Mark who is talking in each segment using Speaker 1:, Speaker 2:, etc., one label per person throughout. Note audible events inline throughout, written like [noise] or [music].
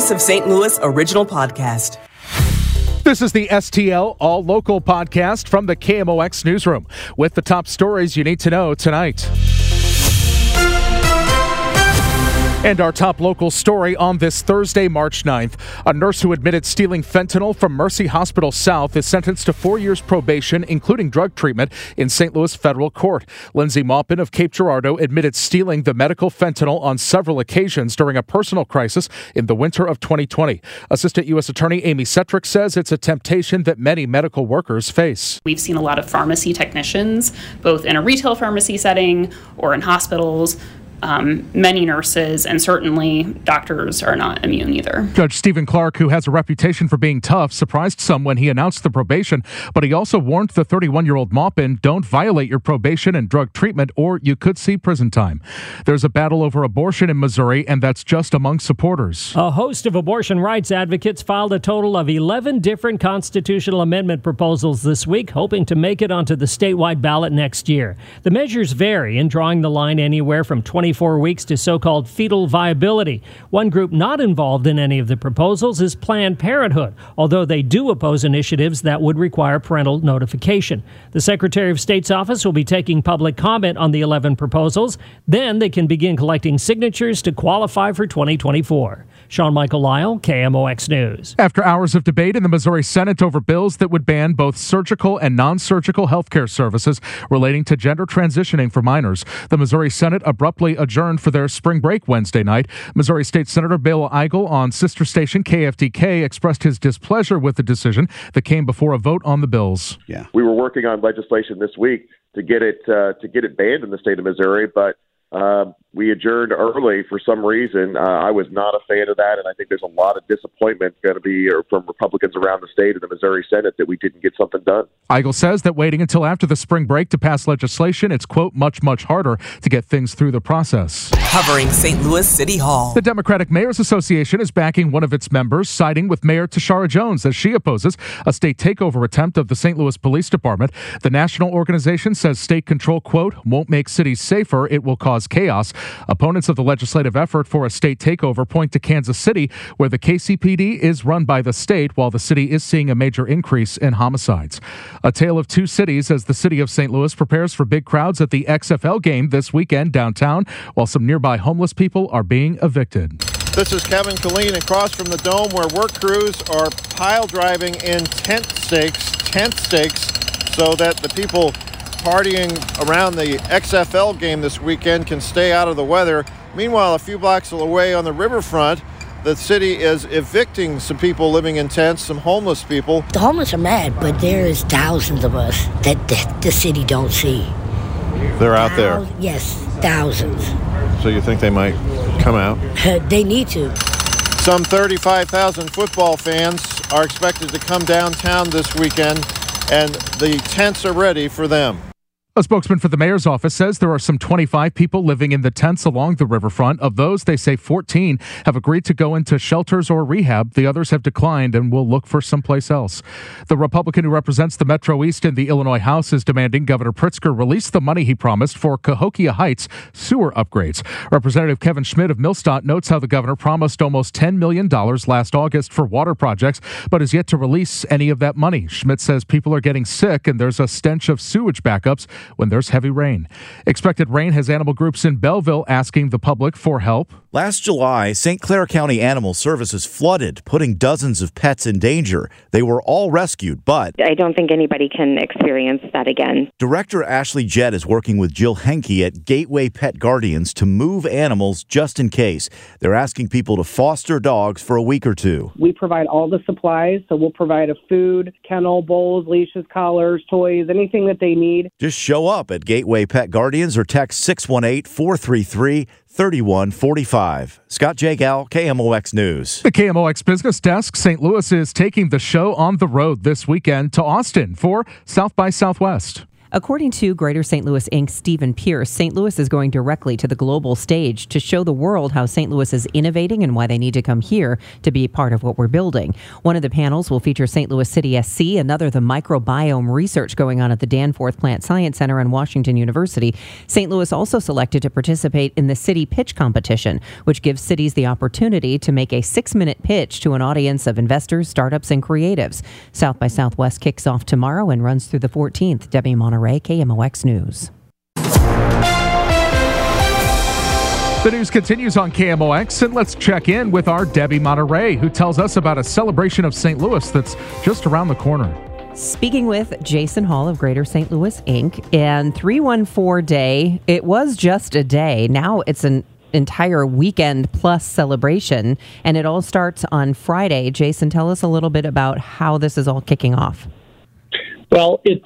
Speaker 1: Voice of St. Louis original podcast.
Speaker 2: This is the STL All Local podcast from the KMOX newsroom with the top stories you need to know tonight. And our top local story on this Thursday, March 9th. A nurse who admitted stealing fentanyl from Mercy Hospital South is sentenced to four years probation, including drug treatment, in St. Louis federal court. Lindsay Maupin of Cape Girardeau admitted stealing the medical fentanyl on several occasions during a personal crisis in the winter of 2020. Assistant U.S. Attorney Amy Cetrick says it's a temptation that many medical workers face.
Speaker 3: We've seen a lot of pharmacy technicians, both in a retail pharmacy setting or in hospitals, um, many nurses and certainly doctors are not immune either.
Speaker 2: Judge Stephen Clark, who has a reputation for being tough, surprised some when he announced the probation, but he also warned the 31 year old Maupin don't violate your probation and drug treatment or you could see prison time. There's a battle over abortion in Missouri, and that's just among supporters.
Speaker 4: A host of abortion rights advocates filed a total of 11 different constitutional amendment proposals this week, hoping to make it onto the statewide ballot next year. The measures vary in drawing the line anywhere from 20 24 weeks to so called fetal viability. One group not involved in any of the proposals is Planned Parenthood, although they do oppose initiatives that would require parental notification. The Secretary of State's office will be taking public comment on the 11 proposals. Then they can begin collecting signatures to qualify for 2024. Sean Michael Lyle, KMOX News.
Speaker 2: After hours of debate in the Missouri Senate over bills that would ban both surgical and non surgical health care services relating to gender transitioning for minors, the Missouri Senate abruptly adjourned for their spring break Wednesday night. Missouri State Senator Bill Eigel on sister station KFTK expressed his displeasure with the decision that came before a vote on the bills.
Speaker 5: Yeah, we were working on legislation this week to get it uh, to get it banned in the state of Missouri, but uh, we adjourned early for some reason. Uh, I was not a fan of that, and I think there's a lot of disappointment going to be from Republicans around the state and the Missouri Senate that we didn't get something done.
Speaker 2: Eigel says that waiting until after the spring break to pass legislation, it's, quote, much, much harder to get things through the process.
Speaker 1: Covering St. Louis City Hall.
Speaker 2: The Democratic Mayors Association is backing one of its members, siding with Mayor Tishaura Jones as she opposes a state takeover attempt of the St. Louis Police Department. The national organization says state control, quote, won't make cities safer, it will cause chaos. Opponents of the legislative effort for a state takeover point to Kansas City, where the KCPD is run by the state while the city is seeing a major increase in homicides. A tale of two cities as the city of St. Louis prepares for big crowds at the XFL game this weekend downtown, while some nearby homeless people are being evicted.
Speaker 6: This is Kevin Killeen across from the dome where work crews are pile driving in tent stakes, tent stakes, so that the people partying around the XFL game this weekend can stay out of the weather. Meanwhile, a few blocks away on the riverfront, the city is evicting some people living in tents, some homeless people.
Speaker 7: The homeless are mad, but there is thousands of us that the, the city don't see.
Speaker 6: They're out there.
Speaker 7: Yes, thousands.
Speaker 6: So you think they might come out? [laughs]
Speaker 7: they need to.
Speaker 6: Some 35,000 football fans are expected to come downtown this weekend, and the tents are ready for them.
Speaker 2: A spokesman for the mayor's office says there are some 25 people living in the tents along the riverfront. Of those, they say 14 have agreed to go into shelters or rehab. The others have declined and will look for someplace else. The Republican who represents the Metro East in the Illinois House is demanding Governor Pritzker release the money he promised for Cahokia Heights sewer upgrades. Representative Kevin Schmidt of Millstadt notes how the governor promised almost $10 million last August for water projects, but has yet to release any of that money. Schmidt says people are getting sick and there's a stench of sewage backups when there's heavy rain. Expected rain has animal groups in Belleville asking the public for help.
Speaker 8: Last July, St. Clair County Animal Services flooded, putting dozens of pets in danger. They were all rescued, but
Speaker 9: I don't think anybody can experience that again.
Speaker 8: Director Ashley Jett is working with Jill Henke at Gateway Pet Guardians to move animals just in case. They're asking people to foster dogs for a week or two.
Speaker 10: We provide all the supplies, so we'll provide a food, kennel, bowls, leashes, collars, toys, anything that they need.
Speaker 8: Just show up at Gateway Pet Guardians or text 618 433 3145. Scott Jagow, KMOX News.
Speaker 2: The KMOX Business Desk, St. Louis is taking the show on the road this weekend to Austin for South by Southwest.
Speaker 11: According to Greater St. Louis Inc. Stephen Pierce, St. Louis is going directly to the global stage to show the world how St. Louis is innovating and why they need to come here to be part of what we're building. One of the panels will feature St. Louis City SC, another the microbiome research going on at the Danforth Plant Science Center and Washington University. St. Louis also selected to participate in the city pitch competition, which gives cities the opportunity to make a six minute pitch to an audience of investors, startups, and creatives. South by Southwest kicks off tomorrow and runs through the 14th. Debbie Monterrey. Monterrey, KMOX News.
Speaker 2: The news continues on KMOX, and let's check in with our Debbie Monterrey, who tells us about a celebration of St. Louis that's just around the corner.
Speaker 11: Speaking with Jason Hall of Greater St. Louis Inc. and 314 Day, it was just a day. Now it's an entire weekend plus celebration, and it all starts on Friday. Jason, tell us a little bit about how this is all kicking off.
Speaker 12: Well, it's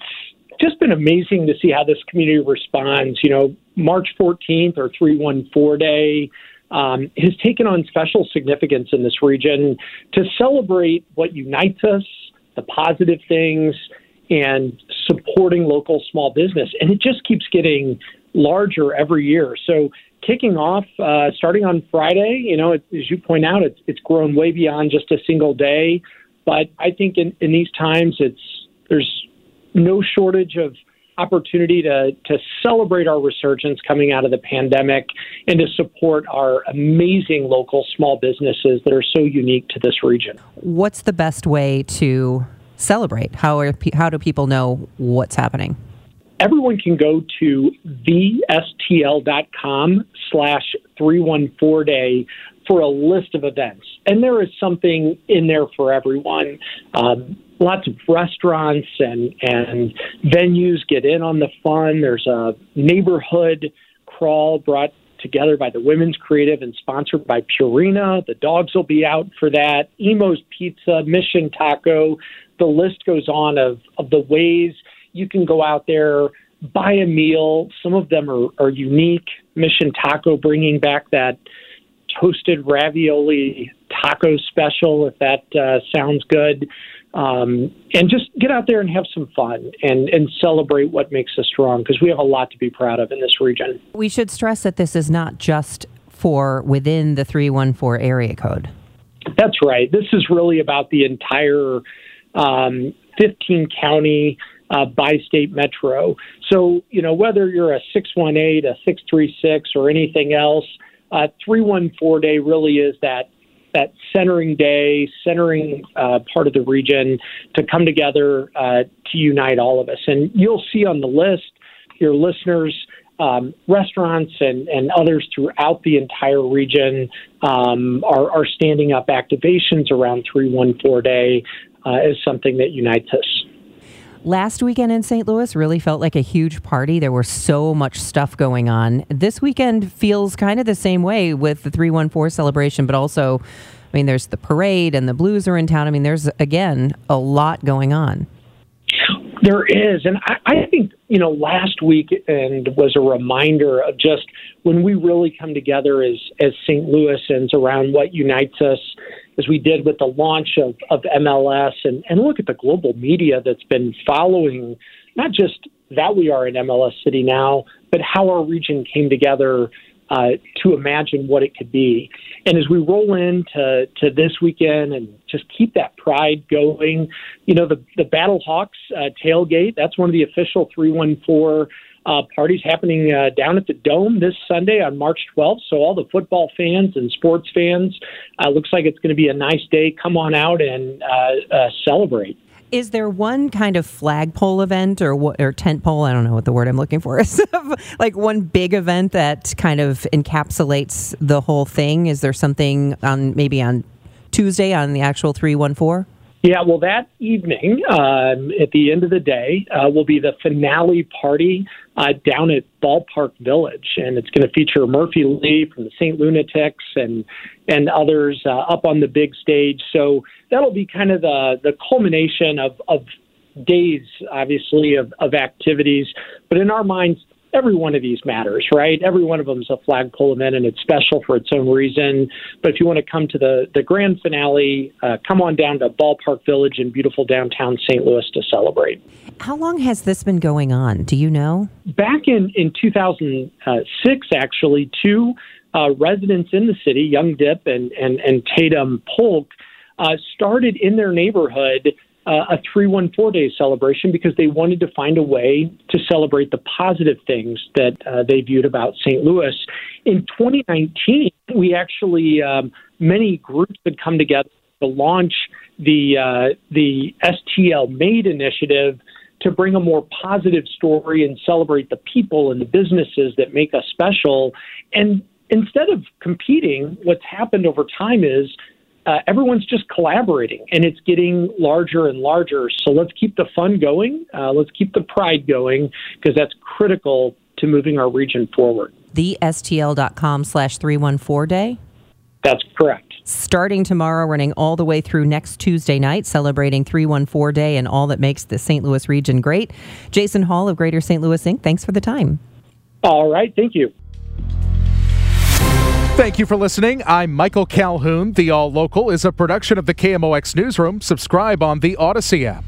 Speaker 12: just been amazing to see how this community responds. You know, March 14th or 314 Day um, has taken on special significance in this region to celebrate what unites us, the positive things, and supporting local small business. And it just keeps getting larger every year. So, kicking off, uh, starting on Friday, you know, it, as you point out, it's, it's grown way beyond just a single day. But I think in, in these times, it's there's no shortage of opportunity to, to celebrate our resurgence coming out of the pandemic and to support our amazing local small businesses that are so unique to this region.
Speaker 11: What's the best way to celebrate? How, are, how do people know what's happening?
Speaker 12: Everyone can go to thestl.com slash 314 day for a list of events. And there is something in there for everyone. Um, lots of restaurants and and venues get in on the fun. There's a neighborhood crawl brought together by the Women's Creative and sponsored by Purina. The dogs will be out for that. Imo's Pizza, Mission Taco. The list goes on of of the ways you can go out there buy a meal. Some of them are, are unique. Mission Taco bringing back that toasted ravioli taco special, if that uh, sounds good um, and just get out there and have some fun and, and celebrate what makes us strong because we have a lot to be proud of in this region.
Speaker 11: We should stress that this is not just for within the 314 area code.
Speaker 12: That's right. This is really about the entire um, 15 county uh, bi state metro. So, you know, whether you're a 618, a 636, or anything else, uh, 314 day really is that that centering day, centering uh, part of the region to come together uh, to unite all of us. And you'll see on the list, your listeners, um, restaurants and, and others throughout the entire region um, are, are standing up activations around 314 Day uh, as something that unites us
Speaker 11: last weekend in St. Louis really felt like a huge party. There was so much stuff going on. This weekend feels kind of the same way with the 314 celebration, but also, I mean, there's the parade and the blues are in town. I mean, there's, again, a lot going on.
Speaker 12: There is. And I, I think, you know, last week and was a reminder of just when we really come together as, as St. Louisans around what unites us as we did with the launch of, of MLS and, and look at the global media that's been following not just that we are in MLS City now, but how our region came together uh, to imagine what it could be. And as we roll into to this weekend and just keep that pride going, you know, the, the BattleHawks uh, tailgate, that's one of the official 314 uh, parties happening uh, down at the Dome this Sunday on March 12th. So all the football fans and sports fans, uh, looks like it's going to be a nice day. Come on out and uh, uh, celebrate.
Speaker 11: Is there one kind of flagpole event or or tent pole? I don't know what the word I'm looking for [laughs] is. like one big event that kind of encapsulates the whole thing. Is there something on maybe on Tuesday on the actual three one four?
Speaker 12: Yeah, well, that evening, um, at the end of the day, uh, will be the finale party uh, down at Ballpark Village, and it's going to feature Murphy Lee from the St. Lunatics and and others uh, up on the big stage. So that'll be kind of the the culmination of of days, obviously, of, of activities. But in our minds, every one of these matters, right? Every one of them is a flagpole event and it's special for its own reason. But if you want to come to the, the grand finale, uh, come on down to Ballpark Village in beautiful downtown St. Louis to celebrate.
Speaker 11: How long has this been going on? Do you know?
Speaker 12: Back in, in 2006, actually, two uh, residents in the city, Young Dip and, and, and Tatum Polk, uh, started in their neighborhood uh, a 314 day celebration because they wanted to find a way to celebrate the positive things that uh, they viewed about St. Louis. In 2019, we actually, um, many groups had come together to launch the, uh, the STL Made initiative to bring a more positive story and celebrate the people and the businesses that make us special. And instead of competing, what's happened over time is uh, everyone's just collaborating and it's getting larger and larger. So let's keep the fun going. Uh, let's keep the pride going because that's critical to moving our region forward.
Speaker 11: The STL.com slash 314 day?
Speaker 12: That's correct.
Speaker 11: Starting tomorrow, running all the way through next Tuesday night, celebrating 314 Day and all that makes the St. Louis region great. Jason Hall of Greater St. Louis Inc., thanks for the time.
Speaker 12: All right. Thank you.
Speaker 2: Thank you for listening. I'm Michael Calhoun. The All Local is a production of the KMOX Newsroom. Subscribe on the Odyssey app.